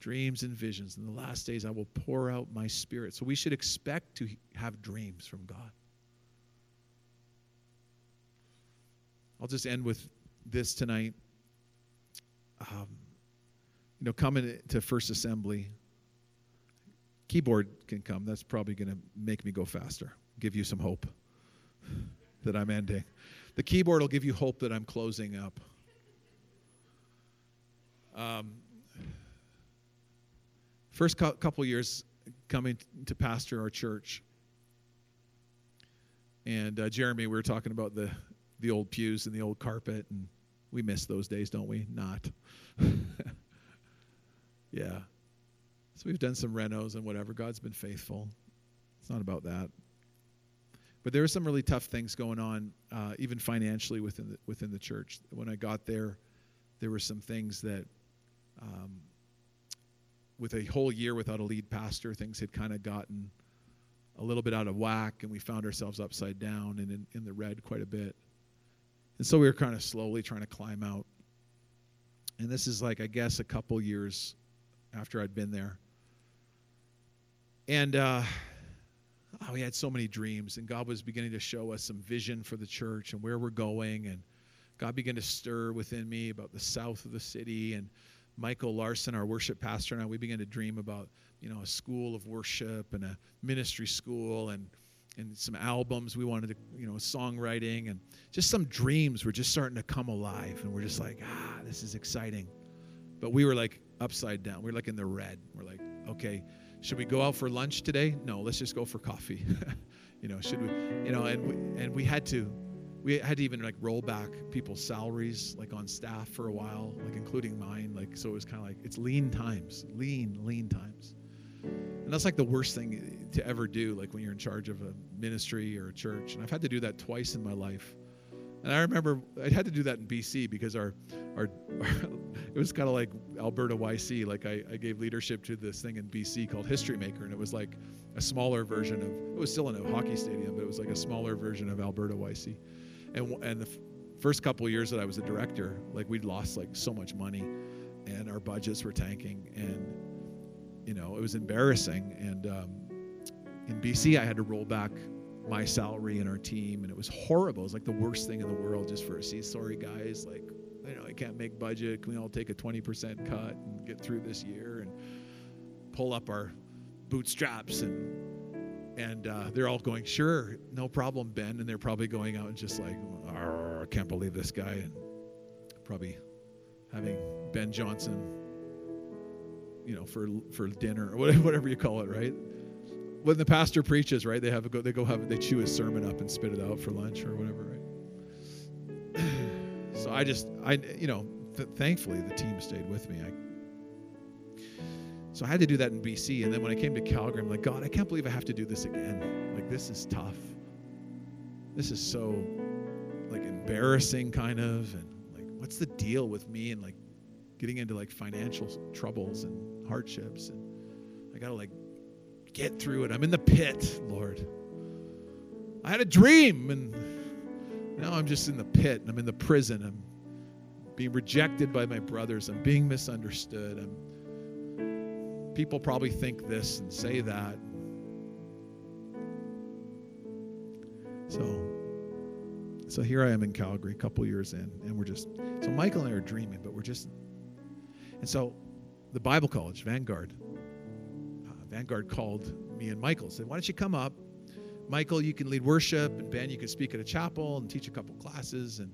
dreams and visions. In the last days, I will pour out my spirit. So we should expect to have dreams from God. I'll just end with this tonight. Um, you know, coming to First Assembly, keyboard can come. That's probably going to make me go faster, give you some hope that I'm ending. The keyboard will give you hope that I'm closing up. Um, first couple years coming to pastor our church, and uh, Jeremy, we were talking about the the old pews and the old carpet, and we miss those days, don't we? Not. yeah. So we've done some renos and whatever. God's been faithful. It's not about that. But there were some really tough things going on, uh, even financially within the, within the church. When I got there, there were some things that um, with a whole year without a lead pastor, things had kind of gotten a little bit out of whack, and we found ourselves upside down and in, in the red quite a bit. And so we were kind of slowly trying to climb out. And this is like, I guess, a couple years after I'd been there. And uh, oh, we had so many dreams, and God was beginning to show us some vision for the church and where we're going. And God began to stir within me about the south of the city and Michael Larson, our worship pastor, and I, we began to dream about, you know, a school of worship and a ministry school and and some albums we wanted to, you know, songwriting and just some dreams were just starting to come alive. And we're just like, ah, this is exciting. But we were like upside down. We are like in the red. We're like, okay, should we go out for lunch today? No, let's just go for coffee. you know, should we, you know, and we, and we had to we had to even like roll back people's salaries like on staff for a while like including mine like so it was kind of like it's lean times lean lean times. And that's like the worst thing to ever do like when you're in charge of a ministry or a church and i've had to do that twice in my life. And i remember i had to do that in bc because our our, our it was kind of like alberta yc like I, I gave leadership to this thing in bc called history maker and it was like a smaller version of it was still in a hockey stadium but it was like a smaller version of alberta yc and and the first couple years that I was a director, like we'd lost like so much money, and our budgets were tanking, and you know it was embarrassing. And um, in BC, I had to roll back my salary and our team, and it was horrible. It was like the worst thing in the world just for a see, sorry guys, like you know I can't make budget. Can we all take a 20% cut and get through this year and pull up our bootstraps and and uh, they're all going, sure, no problem, Ben. And they're probably going out and just like, I can't believe this guy. And probably having Ben Johnson, you know, for for dinner or whatever you call it, right? When the pastor preaches, right? They have a go, they go have they chew his sermon up and spit it out for lunch or whatever, right? so I just I you know, th- thankfully the team stayed with me. I so I had to do that in BC. And then when I came to Calgary, I'm like, God, I can't believe I have to do this again. Like, this is tough. This is so, like, embarrassing, kind of. And, like, what's the deal with me and, like, getting into, like, financial troubles and hardships? And I got to, like, get through it. I'm in the pit, Lord. I had a dream, and now I'm just in the pit, and I'm in the prison. I'm being rejected by my brothers. I'm being misunderstood. I'm people probably think this and say that. So, so here I am in Calgary, a couple years in, and we're just so Michael and I are dreaming, but we're just, and so the Bible College, Vanguard, uh, Vanguard called me and Michael, said, "Why don't you come up? Michael, you can lead worship, and Ben, you can speak at a chapel and teach a couple classes. And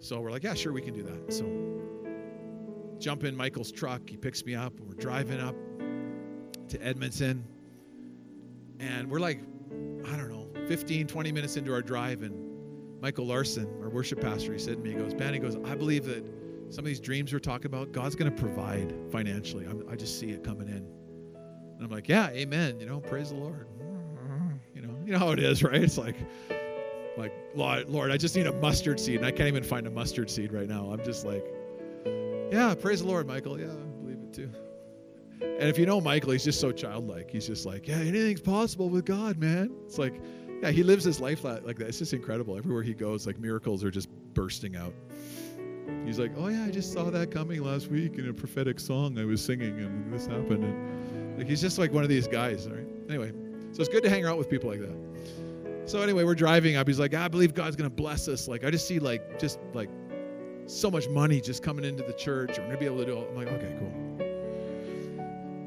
so we're like, yeah, sure, we can do that. So jump in Michael's truck. He picks me up. We're driving up to Edmonton. And we're like, I don't know, 15, 20 minutes into our drive. And Michael Larson, our worship pastor, he said to me, he goes, Ben, he goes, I believe that some of these dreams we're talking about, God's going to provide financially. I'm, i just see it coming in. And I'm like, yeah, amen. You know, praise the Lord. You know, you know how it is, right? It's like, like Lord, I just need a mustard seed, and I can't even find a mustard seed right now. I'm just like, yeah, praise the Lord, Michael. Yeah, I believe it too. And if you know Michael, he's just so childlike. He's just like, yeah, anything's possible with God, man. It's like, yeah, he lives his life like that. It's just incredible. Everywhere he goes, like miracles are just bursting out. He's like, oh yeah, I just saw that coming last week in a prophetic song I was singing, and this happened. And like he's just like one of these guys. Right? Anyway, so it's good to hang out with people like that. So anyway, we're driving up. He's like, I believe God's gonna bless us. Like I just see like just like so much money just coming into the church. We're gonna be able to do it. I'm like, okay, cool.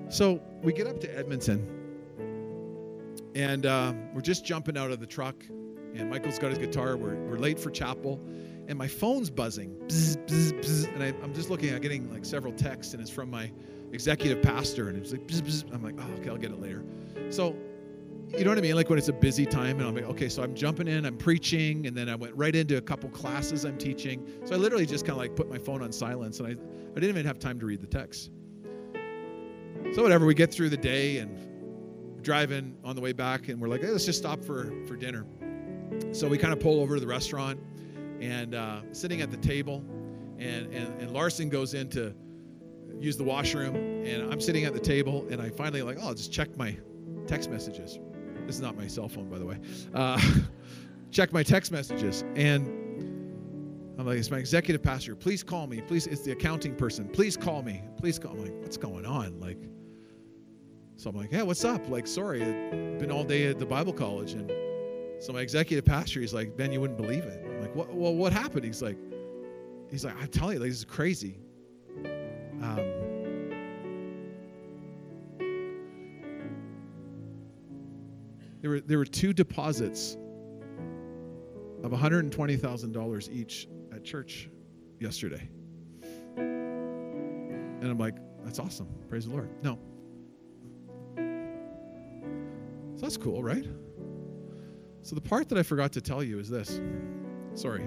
So we get up to Edmonton, and uh, we're just jumping out of the truck, and Michael's got his guitar. We're, we're late for chapel, and my phone's buzzing, bzz, bzz, bzz, and I, am just looking. I'm getting like several texts, and it's from my executive pastor, and it's like, I'm like, oh, okay, I'll get it later. So you know what I mean? Like when it's a busy time, and I'm like, okay, so I'm jumping in, I'm preaching, and then I went right into a couple classes I'm teaching. So I literally just kind of like put my phone on silence, and I, I didn't even have time to read the text. So whatever, we get through the day and driving on the way back, and we're like, hey, let's just stop for for dinner. So we kind of pull over to the restaurant, and uh, sitting at the table, and, and and Larson goes in to use the washroom, and I'm sitting at the table, and I finally like, oh, I'll just check my text messages. This is not my cell phone, by the way. Uh, check my text messages. And I'm like, it's my executive pastor. Please call me. Please, it's the accounting person. Please call me. Please call. I'm like, what's going on? Like, so I'm like, yeah, what's up? Like, sorry, I've been all day at the Bible college. And so my executive pastor, he's like, Ben, you wouldn't believe it. I'm like, what, well, what happened? He's like, he's like, I'm telling you, like, this is crazy. Um, There were, there were two deposits of $120,000 each at church yesterday. And I'm like, that's awesome. Praise the Lord. No. So that's cool, right? So the part that I forgot to tell you is this. Sorry.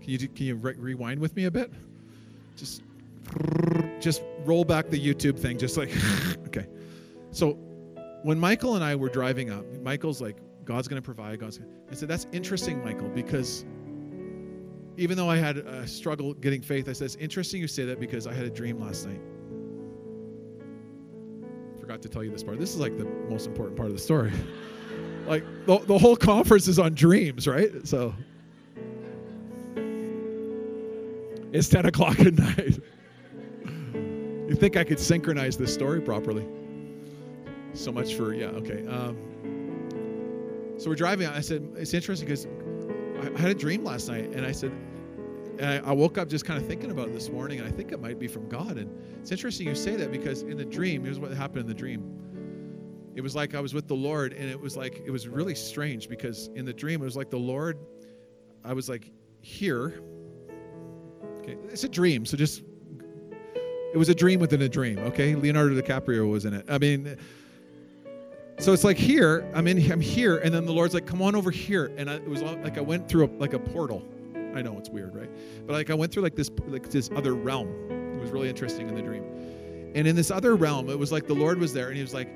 Can you can you re- rewind with me a bit? Just just roll back the YouTube thing just like okay. So when Michael and I were driving up, Michael's like, God's going to provide. God's gonna. I said, that's interesting, Michael, because even though I had a struggle getting faith, I said, it's interesting you say that because I had a dream last night. Forgot to tell you this part. This is like the most important part of the story. like the, the whole conference is on dreams, right? So it's 10 o'clock at night. you think I could synchronize this story properly? So much for yeah okay um, so we're driving i said it's interesting because I, had a dream last night and i said and I, I woke up just kind of thinking about this morning and i think it might be from god and it's interesting you say that because in the dream here's what happened in the dream. It was like i was with the lord and it was like it was really strange because in the dream it was like the lord i was like here. Okay it's a dream so just it was a dream within a dream okay? Leonardo dicaprio was in it. I mean so it's like here, I'm in, I'm here, and then the Lord's like, "Come on over here," and I, it was like I went through a, like a portal. I know it's weird, right? But like I went through like this like this other realm. It was really interesting in the dream. And in this other realm, it was like the Lord was there, and He was like,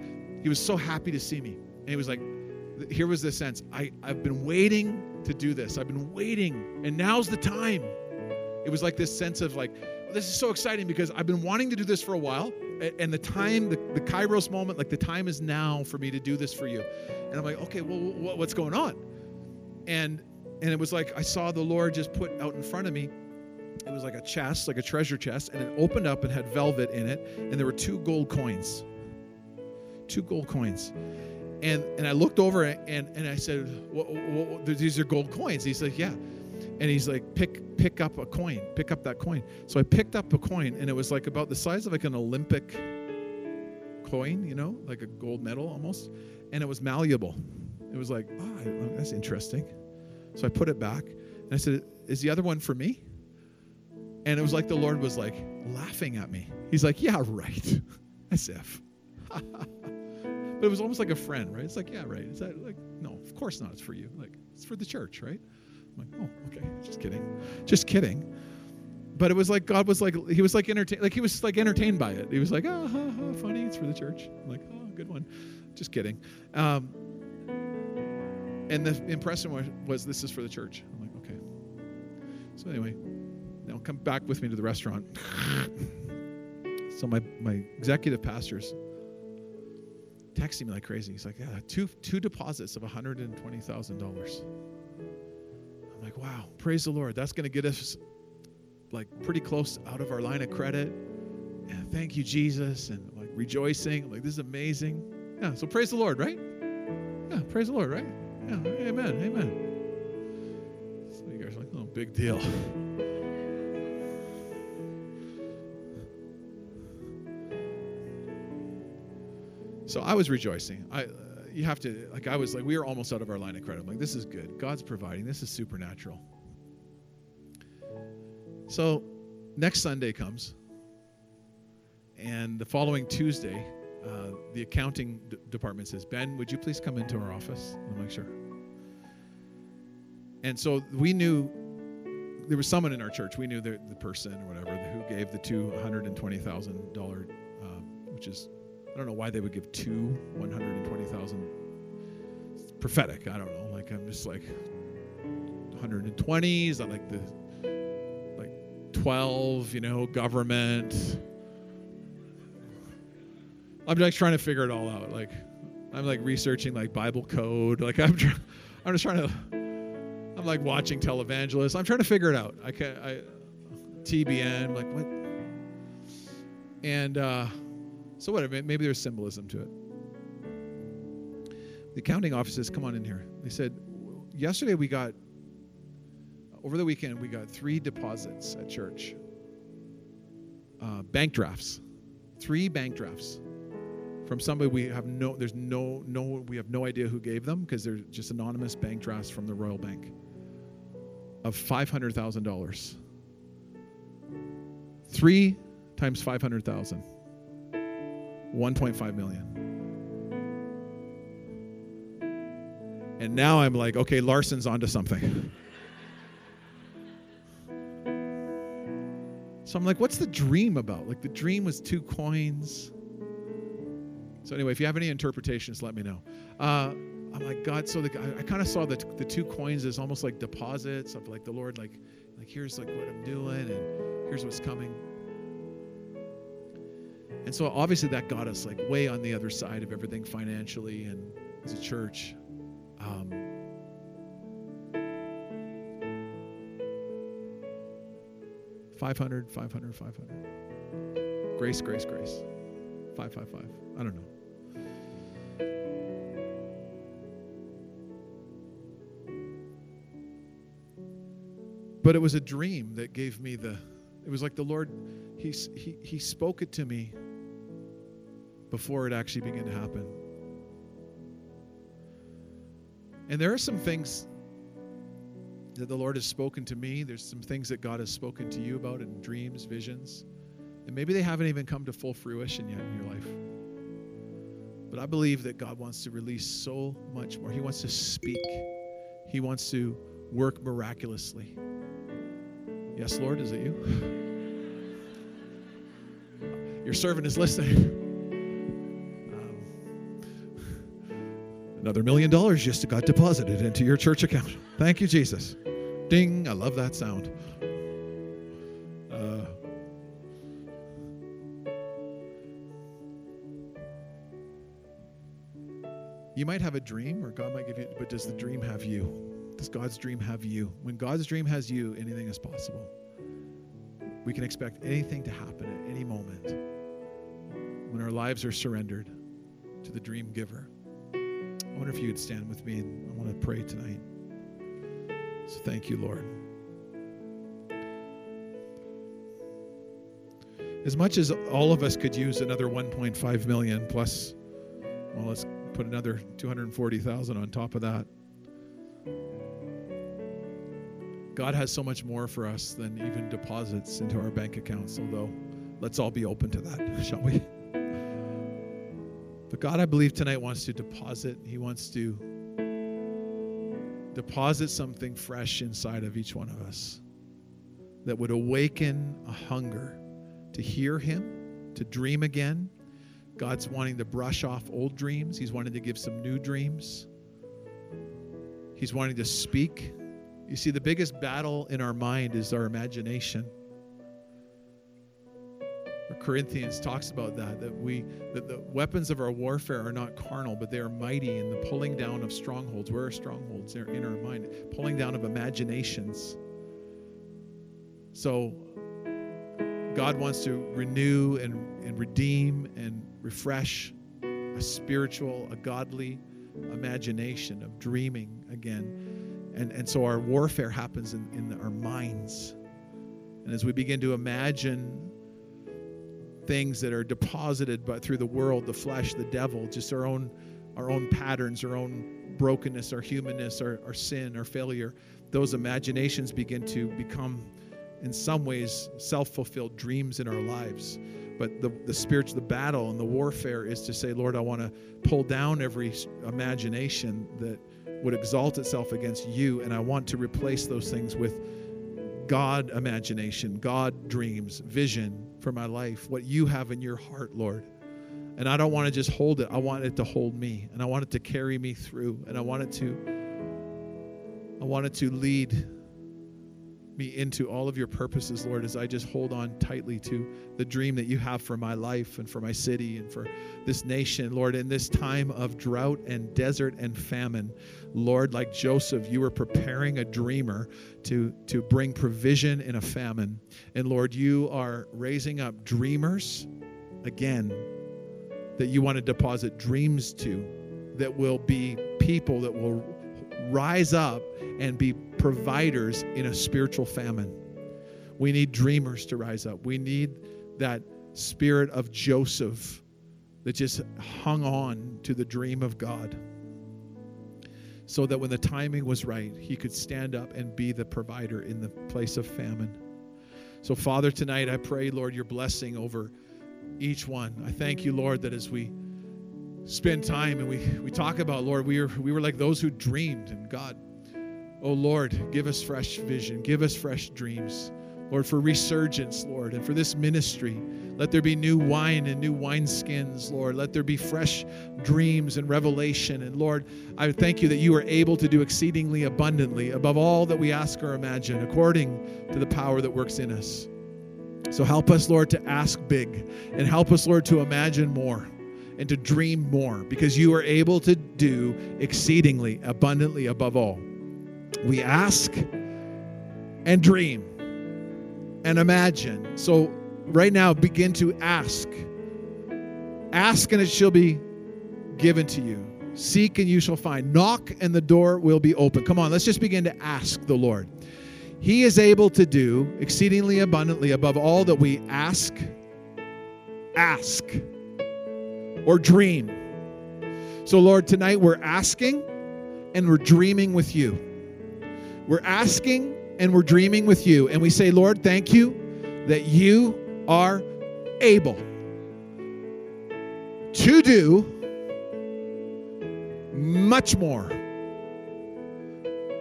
He was so happy to see me, and He was like, here was the sense I I've been waiting to do this. I've been waiting, and now's the time. It was like this sense of like, this is so exciting because I've been wanting to do this for a while and the time, the, the Kairos moment, like the time is now for me to do this for you. And I'm like, okay, well, what's going on? And and it was like I saw the Lord just put out in front of me. It was like a chest, like a treasure chest, and it opened up and had velvet in it, and there were two gold coins. Two gold coins. And and I looked over and and I said, well, well, these are gold coins. He's like, yeah and he's like pick pick up a coin pick up that coin so i picked up a coin and it was like about the size of like an olympic coin, you know, like a gold medal almost, and it was malleable. It was like, ah, oh, that's interesting. So I put it back and I said, Is the other one for me? And it was like the Lord was like laughing at me. He's like, Yeah, right. As if. but it was almost like a friend, right? It's like, Yeah, right. Is that like, no, of course not. It's for you. Like, it's for the church, right? I'm like, Oh, okay. Just kidding. Just kidding. But it was like God was like he was like entertained like he was like entertained by it. He was like, oh, ha, ha, funny, it's for the church. I'm like, oh, good one. Just kidding. Um, and the impression was, was this is for the church. I'm like, okay. So anyway, now come back with me to the restaurant. so my, my executive pastors texting me like crazy. He's like, yeah, two two deposits of $120,000. Like, wow, praise the Lord. That's going to get us like pretty close out of our line of credit. And thank you, Jesus, and like rejoicing. Like this is amazing. Yeah, so praise the Lord, right? Yeah, praise the Lord, right? Yeah, amen, amen. So you guys are like, oh, big deal. So I was rejoicing. I, you have to, like, I was like, we were almost out of our line of credit. I'm like, this is good. God's providing. This is supernatural. So next Sunday comes, and the following Tuesday, uh, the accounting d- department says, Ben, would you please come into our office? I'm like, sure. And so we knew there was someone in our church. We knew the, the person or whatever who gave the two $120,000, uh, which is, I don't know why they would give two 120,000. prophetic. I don't know. Like, I'm just like 120s. I like the like 12, you know, government. I'm like trying to figure it all out. Like, I'm like researching like Bible code. Like, I'm, tr- I'm just trying to. I'm like watching televangelists. I'm trying to figure it out. I can't. I, TBN. Like what? And uh, so whatever. Maybe there's symbolism to it. The accounting offices, come on in here. They said, yesterday we got over the weekend, we got three deposits at church uh, bank drafts, three bank drafts from somebody we have no, there's no, no, we have no idea who gave them because they're just anonymous bank drafts from the Royal Bank of $500,000. Three times 500,000, 1.5 million. And now I'm like, okay, Larson's onto something. So I'm like, what's the dream about? Like, the dream was two coins. So, anyway, if you have any interpretations, let me know. Uh, I'm like, God, so the, I, I kind of saw the, the two coins as almost like deposits of like the Lord, like, like here's like what I'm doing and here's what's coming. And so obviously that got us like way on the other side of everything financially and as a church. Um, Five hundred, five hundred, five hundred. Grace, grace, grace. Five, five, five. I don't know. But it was a dream that gave me the, it was like the Lord, he, he, he spoke it to me before it actually began to happen. And there are some things that the Lord has spoken to me. There's some things that God has spoken to you about in dreams, visions. And maybe they haven't even come to full fruition yet in your life. But I believe that God wants to release so much more. He wants to speak, He wants to work miraculously. Yes, Lord, is it you? Your servant is listening. Another million dollars just got deposited into your church account. Thank you, Jesus. Ding. I love that sound. Uh, you might have a dream, or God might give you, but does the dream have you? Does God's dream have you? When God's dream has you, anything is possible. We can expect anything to happen at any moment when our lives are surrendered to the dream giver. I wonder if you would stand with me and I want to pray tonight. So thank you, Lord. As much as all of us could use another 1.5 million plus, well, let's put another 240,000 on top of that. God has so much more for us than even deposits into our bank accounts, although let's all be open to that, shall we? But God, I believe tonight wants to deposit, He wants to deposit something fresh inside of each one of us that would awaken a hunger to hear Him, to dream again. God's wanting to brush off old dreams, He's wanting to give some new dreams. He's wanting to speak. You see, the biggest battle in our mind is our imagination. Corinthians talks about that that we that the weapons of our warfare are not carnal but they are mighty in the pulling down of strongholds. Where are strongholds? They're in our mind pulling down of imaginations. So God wants to renew and, and redeem and refresh a spiritual a godly imagination of dreaming again. And and so our warfare happens in, in our minds. And as we begin to imagine things that are deposited but through the world, the flesh, the devil, just our own our own patterns, our own brokenness, our humanness, our, our sin, our failure, those imaginations begin to become in some ways self-fulfilled dreams in our lives. But the, the spiritual the battle and the warfare is to say, Lord, I want to pull down every imagination that would exalt itself against you, and I want to replace those things with God imagination, God dreams, vision for my life, what you have in your heart, Lord. And I don't want to just hold it. I want it to hold me and I want it to carry me through and I want it to I want it to lead me into all of your purposes, Lord, as I just hold on tightly to the dream that you have for my life and for my city and for this nation, Lord, in this time of drought and desert and famine. Lord, like Joseph, you were preparing a dreamer to, to bring provision in a famine. And Lord, you are raising up dreamers again that you want to deposit dreams to that will be people that will rise up and be providers in a spiritual famine. We need dreamers to rise up. We need that spirit of Joseph that just hung on to the dream of God so that when the timing was right, he could stand up and be the provider in the place of famine. So, Father, tonight I pray, Lord, your blessing over each one. I thank you, Lord, that as we spend time and we, we talk about, Lord, we were, we were like those who dreamed. And God, oh Lord, give us fresh vision, give us fresh dreams. Lord, for resurgence, Lord, and for this ministry. Let there be new wine and new wineskins, Lord. Let there be fresh dreams and revelation. And Lord, I thank you that you are able to do exceedingly abundantly above all that we ask or imagine, according to the power that works in us. So help us, Lord, to ask big and help us, Lord, to imagine more and to dream more because you are able to do exceedingly abundantly above all. We ask and dream and imagine. So, right now, begin to ask. Ask and it shall be given to you. Seek and you shall find. Knock and the door will be open. Come on, let's just begin to ask the Lord. He is able to do exceedingly abundantly above all that we ask, ask or dream. So, Lord, tonight we're asking and we're dreaming with you. We're asking and we're dreaming with you. And we say, Lord, thank you that you are able to do much more.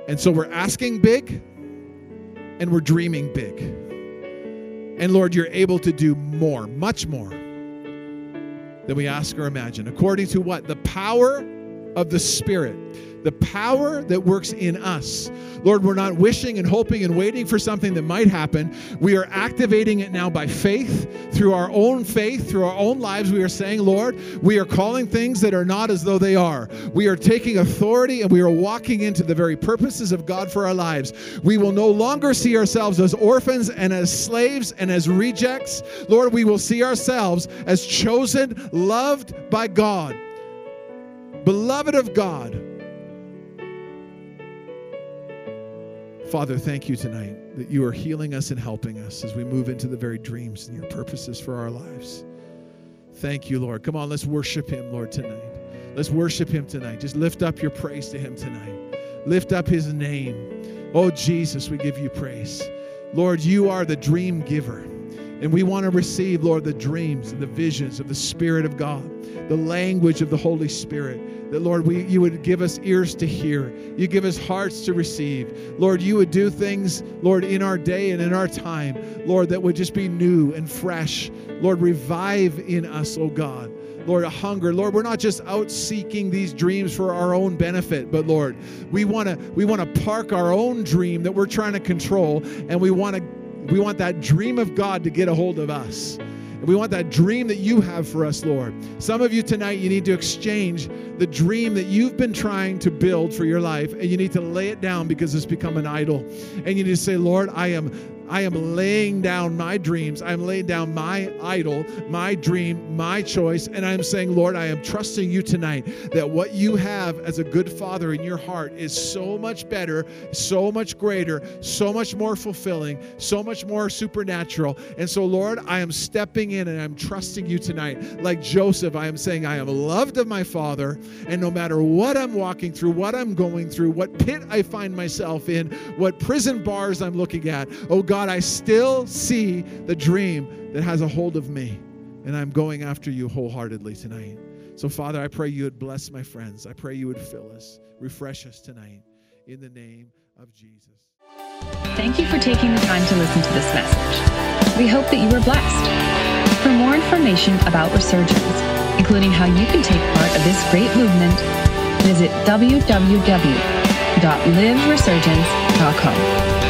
And so we're asking big and we're dreaming big. And Lord, you're able to do more, much more than we ask or imagine. According to what? The power of the Spirit the power that works in us. Lord, we're not wishing and hoping and waiting for something that might happen. We are activating it now by faith, through our own faith, through our own lives. We are saying, Lord, we are calling things that are not as though they are. We are taking authority and we are walking into the very purposes of God for our lives. We will no longer see ourselves as orphans and as slaves and as rejects. Lord, we will see ourselves as chosen, loved by God, beloved of God Father, thank you tonight that you are healing us and helping us as we move into the very dreams and your purposes for our lives. Thank you, Lord. Come on, let's worship him, Lord, tonight. Let's worship him tonight. Just lift up your praise to him tonight. Lift up his name. Oh, Jesus, we give you praise. Lord, you are the dream giver. And we want to receive, Lord, the dreams and the visions of the Spirit of God, the language of the Holy Spirit. That, Lord, we, you would give us ears to hear. You give us hearts to receive. Lord, you would do things, Lord, in our day and in our time, Lord, that would just be new and fresh. Lord, revive in us, oh God. Lord, a hunger. Lord, we're not just out seeking these dreams for our own benefit, but Lord, we want to we want to park our own dream that we're trying to control and we want to we want that dream of God to get a hold of us. And we want that dream that you have for us, Lord. Some of you tonight, you need to exchange the dream that you've been trying to build for your life, and you need to lay it down because it's become an idol. And you need to say, Lord, I am I am laying down my dreams. I'm laying down my idol, my dream, my choice. And I'm saying, Lord, I am trusting you tonight that what you have as a good father in your heart is so much better, so much greater, so much more fulfilling, so much more supernatural. And so, Lord, I am stepping in and I'm trusting you tonight. Like Joseph, I am saying, I am loved of my father. And no matter what I'm walking through, what I'm going through, what pit I find myself in, what prison bars I'm looking at, oh God, God, I still see the dream that has a hold of me, and I'm going after you wholeheartedly tonight. So, Father, I pray you would bless my friends. I pray you would fill us, refresh us tonight in the name of Jesus. Thank you for taking the time to listen to this message. We hope that you were blessed. For more information about Resurgence, including how you can take part of this great movement, visit www.liveresurgence.com.